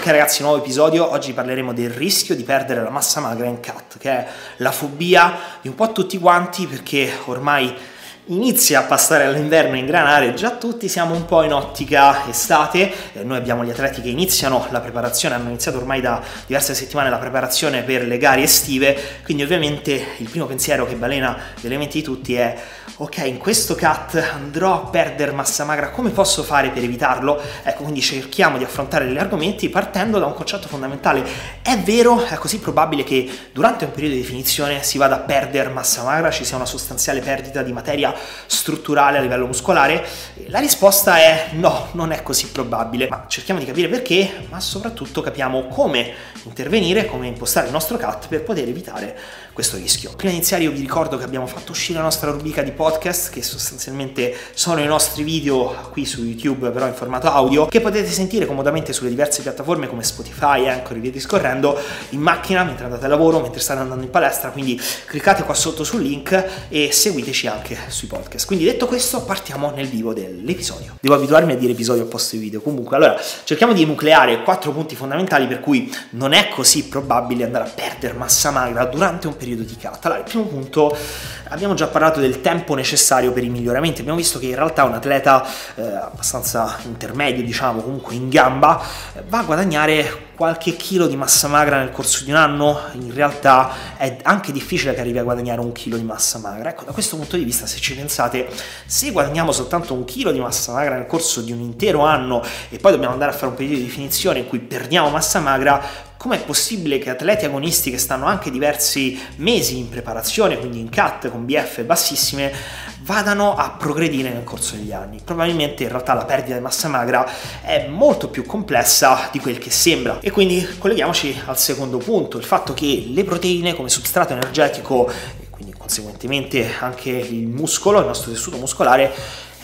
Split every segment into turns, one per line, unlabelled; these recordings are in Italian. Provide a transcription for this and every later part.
Ok ragazzi, nuovo episodio, oggi parleremo del rischio di perdere la massa magra in cat, che è la fobia di un po' tutti quanti perché ormai inizia a passare all'inverno e ingranare, già tutti siamo un po' in ottica estate, eh, noi abbiamo gli atleti che iniziano la preparazione, hanno iniziato ormai da diverse settimane la preparazione per le gare estive, quindi ovviamente il primo pensiero che balena nelle menti di tutti è ok, in questo cut andrò a perdere massa magra, come posso fare per evitarlo? Ecco, quindi cerchiamo di affrontare gli argomenti partendo da un concetto fondamentale. È vero, è così probabile che durante un periodo di definizione si vada a perdere massa magra, ci sia una sostanziale perdita di materia strutturale a livello muscolare? La risposta è no, non è così probabile, ma cerchiamo di capire perché, ma soprattutto capiamo come intervenire, come impostare il nostro cut per poter evitare questo rischio. Prima di iniziare io vi ricordo che abbiamo fatto uscire la nostra rubrica di podcast, che sostanzialmente sono i nostri video qui su YouTube, però in formato audio, che potete sentire comodamente sulle diverse piattaforme come Spotify, Anchor e via discorrendo, in macchina, mentre andate a lavoro, mentre state andando in palestra, quindi cliccate qua sotto sul link e seguiteci anche sui podcast. Quindi detto questo, partiamo nel vivo dell'episodio. Devo abituarmi a dire episodio al posto di video. Comunque, allora, cerchiamo di nucleare quattro punti fondamentali per cui non è così probabile andare a perdere massa magra durante un periodo di cut. Allora, il primo punto, abbiamo già parlato del tempo necessario per i miglioramenti. Abbiamo visto che in realtà un atleta eh, abbastanza intermedio, diciamo, comunque in gamba, eh, va a guadagnare qualche chilo di massa magra nel corso di un anno. In realtà è anche difficile che arrivi a guadagnare un chilo di massa magra. Ecco, da questo punto di vista, se ci pensate, se guadagniamo soltanto un chilo di massa magra nel corso di un intero anno e poi dobbiamo andare a fare un periodo di definizione in cui perdiamo massa magra, com'è possibile che atleti agonisti che stanno anche diversi mesi in preparazione, quindi in cut con BF bassissime, vadano a progredire nel corso degli anni? Probabilmente in realtà la perdita di massa magra è molto più complessa di quel che sembra. E quindi colleghiamoci al secondo punto, il fatto che le proteine come substrato energetico e quindi conseguentemente anche il muscolo, il nostro tessuto muscolare,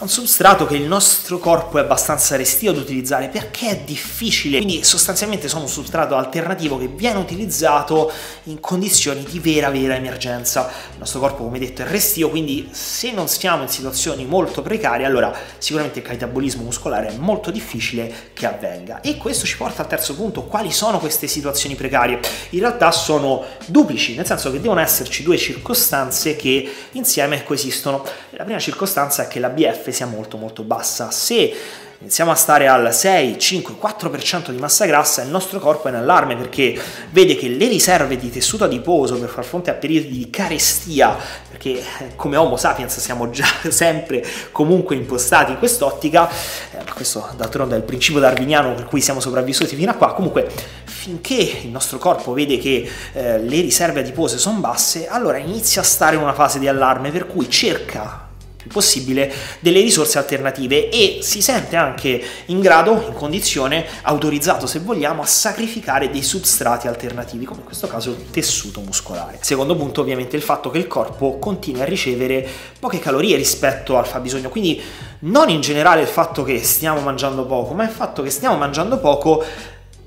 un substrato che il nostro corpo è abbastanza restio ad utilizzare perché è difficile, quindi sostanzialmente sono un substrato alternativo che viene utilizzato in condizioni di vera vera emergenza. Il nostro corpo come detto è restio, quindi se non siamo in situazioni molto precarie, allora sicuramente il catabolismo muscolare è molto difficile che avvenga. E questo ci porta al terzo punto, quali sono queste situazioni precarie? In realtà sono duplici, nel senso che devono esserci due circostanze che insieme coesistono. La prima circostanza è che la BF sia molto molto bassa. Se iniziamo a stare al 6, 5, 4% di massa grassa, il nostro corpo è in allarme perché vede che le riserve di tessuto adiposo per far fronte a periodi di carestia, perché eh, come Homo sapiens siamo già sempre comunque impostati in quest'ottica, eh, questo d'altronde è il principio darwiniano per cui siamo sopravvissuti fino a qua, comunque finché il nostro corpo vede che eh, le riserve adipose sono basse, allora inizia a stare in una fase di allarme per cui cerca più possibile delle risorse alternative e si sente anche in grado, in condizione, autorizzato se vogliamo, a sacrificare dei substrati alternativi, come in questo caso il tessuto muscolare. Secondo punto ovviamente il fatto che il corpo continui a ricevere poche calorie rispetto al fabbisogno, quindi non in generale il fatto che stiamo mangiando poco, ma il fatto che stiamo mangiando poco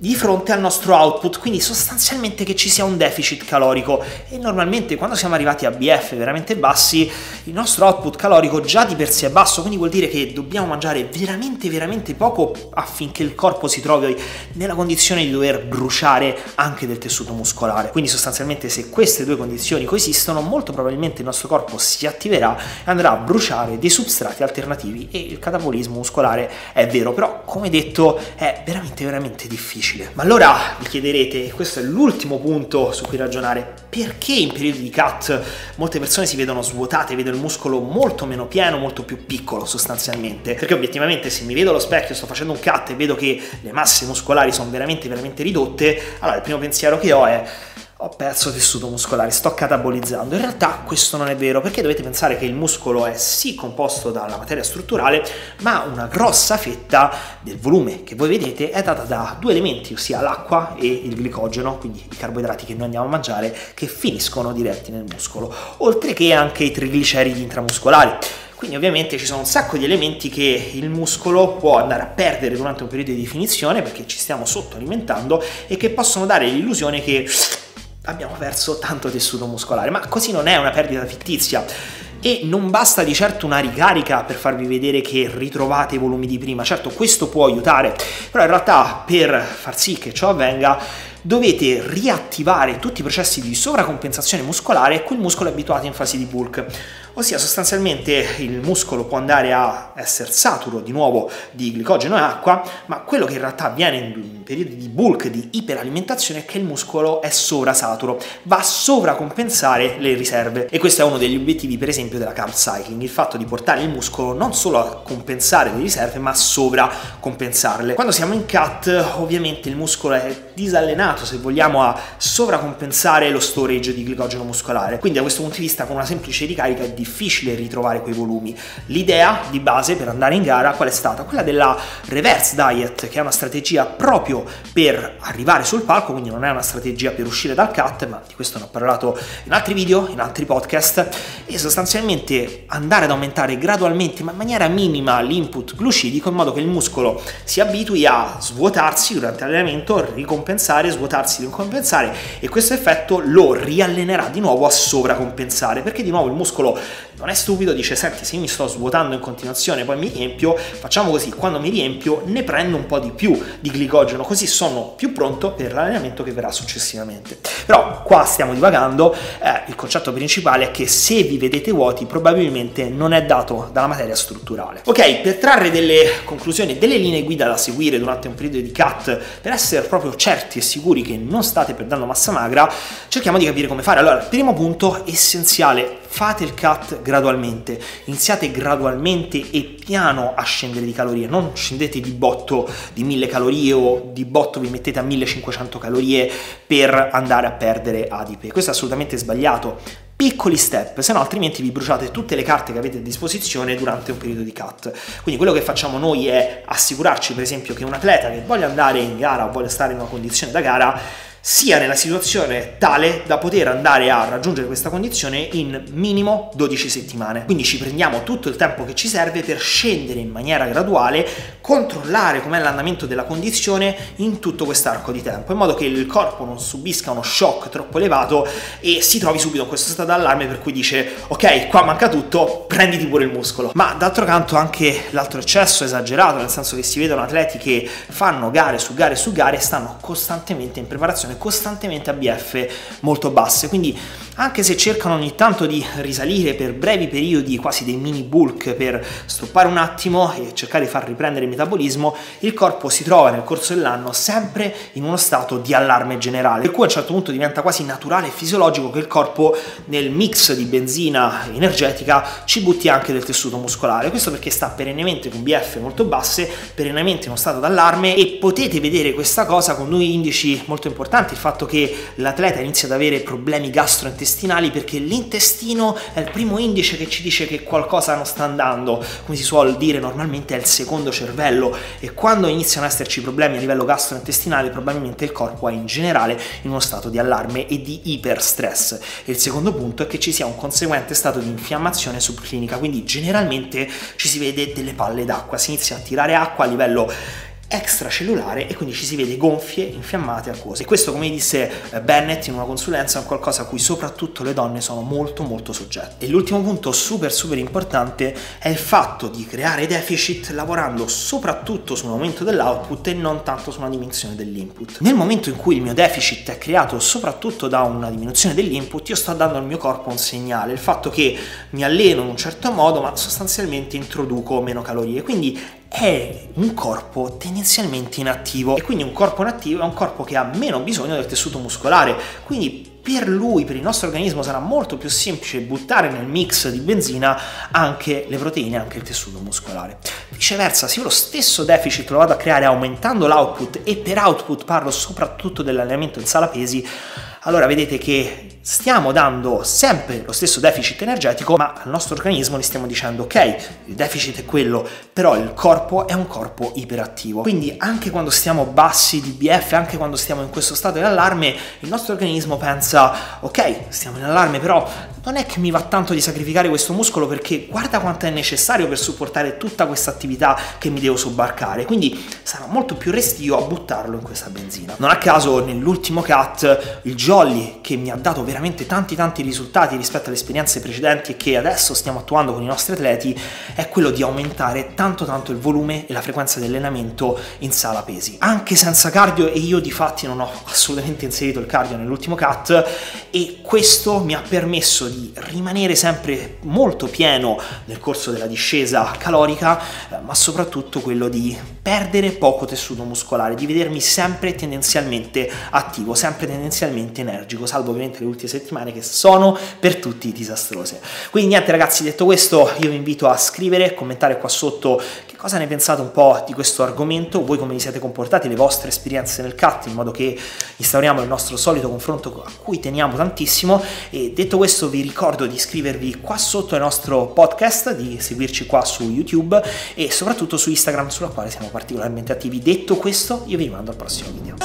di fronte al nostro output, quindi sostanzialmente che ci sia un deficit calorico e normalmente quando siamo arrivati a BF veramente bassi il nostro output calorico già di per sé è basso, quindi vuol dire che dobbiamo mangiare veramente veramente poco affinché il corpo si trovi nella condizione di dover bruciare anche del tessuto muscolare. Quindi sostanzialmente se queste due condizioni coesistono, molto probabilmente il nostro corpo si attiverà e andrà a bruciare dei substrati alternativi e il catabolismo muscolare è vero, però come detto è veramente veramente difficile difficile. Ma allora vi chiederete, e questo è l'ultimo punto su cui ragionare, perché in periodi di cut molte persone si vedono svuotate, vedono il muscolo molto meno pieno, molto più piccolo sostanzialmente? Perché obiettivamente se mi vedo allo specchio, sto facendo un cut e vedo che le masse muscolari sono veramente veramente ridotte, allora il primo pensiero che ho è ho perso tessuto muscolare, sto catabolizzando. In realtà questo non è vero perché dovete pensare che il muscolo è sì composto dalla materia strutturale, ma una grossa fetta del volume che voi vedete è data da due elementi, ossia l'acqua e il glicogeno, quindi i carboidrati che noi andiamo a mangiare, che finiscono diretti nel muscolo, oltre che anche i trigliceridi intramuscolari. Quindi ovviamente ci sono un sacco di elementi che il muscolo può andare a perdere durante un periodo di definizione perché ci stiamo sottoalimentando e che possono dare l'illusione che abbiamo perso tanto tessuto muscolare, ma così non è una perdita fittizia. E non basta di certo una ricarica per farvi vedere che ritrovate i volumi di prima, certo questo può aiutare, però in realtà per far sì che ciò avvenga dovete riattivare tutti i processi di sovracompensazione muscolare a cui il muscolo è abituato in fase di bulk. Ossia sostanzialmente il muscolo può andare a essere saturo di nuovo di glicogeno e acqua, ma quello che in realtà avviene in periodi di bulk, di iperalimentazione, è che il muscolo è sovrasaturo, va a sovracompensare le riserve. E questo è uno degli obiettivi per esempio della carb cycling, il fatto di portare il muscolo non solo a compensare le riserve, ma a sovracompensarle. Quando siamo in cut ovviamente il muscolo è disallenato, se vogliamo, a sovracompensare lo storage di glicogeno muscolare. Quindi da questo punto di vista con una semplice ricarica è difficile ritrovare quei volumi. L'idea di base per andare in gara qual è stata? Quella della reverse diet, che è una strategia proprio per arrivare sul palco, quindi non è una strategia per uscire dal cut, ma di questo ne ho parlato in altri video, in altri podcast, e sostanzialmente andare ad aumentare gradualmente, ma in maniera minima, l'input glucidico in modo che il muscolo si abitui a svuotarsi durante l'allenamento, ricompensare, svuotarsi, ricompensare e questo effetto lo riallenerà di nuovo a sovracompensare, perché di nuovo il muscolo non è stupido, dice senti se mi sto svuotando in continuazione poi mi riempio, facciamo così, quando mi riempio ne prendo un po' di più di glicogeno, così sono più pronto per l'allenamento che verrà successivamente. Però qua stiamo divagando, eh, il concetto principale è che se vi vedete vuoti probabilmente non è dato dalla materia strutturale. Ok, per trarre delle conclusioni, delle linee guida da seguire durante un periodo di cut, per essere proprio certi e sicuri che non state perdendo massa magra, cerchiamo di capire come fare. Allora, primo punto essenziale, fate il cut gradualmente, iniziate gradualmente e piano a scendere di calorie, non scendete di botto di 1000 calorie o di botto vi mettete a 1500 calorie per andare a perdere adipe. Questo è assolutamente sbagliato piccoli step, se no altrimenti vi bruciate tutte le carte che avete a disposizione durante un periodo di cut. Quindi quello che facciamo noi è assicurarci per esempio che un atleta che voglia andare in gara o voglia stare in una condizione da gara sia nella situazione tale da poter andare a raggiungere questa condizione in minimo 12 settimane. Quindi ci prendiamo tutto il tempo che ci serve per scendere in maniera graduale, controllare com'è l'andamento della condizione in tutto quest'arco di tempo, in modo che il corpo non subisca uno shock troppo elevato e si trovi subito in questo stato d'allarme per cui dice ok, qua manca tutto, prenditi pure il muscolo. Ma d'altro canto anche l'altro eccesso esagerato, nel senso che si vedono atleti che fanno gare su gare su gare e stanno costantemente in preparazione costantemente a BF molto basse, quindi anche se cercano ogni tanto di risalire per brevi periodi, quasi dei mini bulk, per stoppare un attimo e cercare di far riprendere il metabolismo, il corpo si trova nel corso dell'anno sempre in uno stato di allarme generale, per cui a un certo punto diventa quasi naturale e fisiologico che il corpo nel mix di benzina energetica ci butti anche del tessuto muscolare. Questo perché sta perennemente con BF molto basse, perennemente in uno stato d'allarme e potete vedere questa cosa con due indici molto importanti, il fatto che l'atleta inizia ad avere problemi gastrointestinali intestinali perché l'intestino è il primo indice che ci dice che qualcosa non sta andando, come si suol dire normalmente è il secondo cervello. E quando iniziano ad esserci problemi a livello gastrointestinale probabilmente il corpo è in generale in uno stato di allarme e di iperstress. E il secondo punto è che ci sia un conseguente stato di infiammazione subclinica, quindi generalmente ci si vede delle palle d'acqua, si inizia a tirare acqua a livello extracellulare e quindi ci si vede gonfie, infiammate, acquose. E questo, come disse eh, Bennett in una consulenza, è qualcosa a cui soprattutto le donne sono molto molto soggette. E l'ultimo punto super super importante è il fatto di creare deficit lavorando soprattutto su un aumento dell'output e non tanto su una diminuzione dell'input. Nel momento in cui il mio deficit è creato soprattutto da una diminuzione dell'input, io sto dando al mio corpo un segnale, il fatto che mi alleno in un certo modo, ma sostanzialmente introduco meno calorie. Quindi è un corpo tendenzialmente inattivo e quindi un corpo inattivo è un corpo che ha meno bisogno del tessuto muscolare, quindi per lui, per il nostro organismo sarà molto più semplice buttare nel mix di benzina anche le proteine, anche il tessuto muscolare. Viceversa, se io lo stesso deficit lo vado a creare aumentando l'output e per output parlo soprattutto dell'allenamento in sala pesi, allora vedete che stiamo dando sempre lo stesso deficit energetico, ma al nostro organismo gli stiamo dicendo ok, il deficit è quello, però il corpo è un corpo iperattivo. Quindi anche quando stiamo bassi di BF, anche quando stiamo in questo stato di allarme, il nostro organismo pensa ok, stiamo in allarme, però non è che mi va tanto di sacrificare questo muscolo perché guarda quanto è necessario per supportare tutta questa attività che mi devo sobbarcare. Quindi sarà molto più restio a buttarlo in questa benzina. Non a caso nell'ultimo cut il jolly che mi ha dato veramente veramente tanti tanti risultati rispetto alle esperienze precedenti e che adesso stiamo attuando con i nostri atleti è quello di aumentare tanto tanto il volume e la frequenza di allenamento in sala pesi. Anche senza cardio e io di fatti non ho assolutamente inserito il cardio nell'ultimo cut e questo mi ha permesso di rimanere sempre molto pieno nel corso della discesa calorica, ma soprattutto quello di perdere poco tessuto muscolare, di vedermi sempre tendenzialmente attivo, sempre tendenzialmente energico, salvo ovviamente le ultime settimane che sono per tutti disastrose. Quindi niente ragazzi, detto questo, io vi invito a scrivere, commentare qua sotto che cosa ne pensate un po' di questo argomento, voi come vi siete comportati, le vostre esperienze nel cut, in modo che instauriamo il nostro solito confronto a cui teniamo tantissimo e detto questo vi ricordo di iscrivervi qua sotto al nostro podcast, di seguirci qua su YouTube e soprattutto su Instagram sulla quale siamo particolarmente attivi. Detto questo, io vi rimando al prossimo video.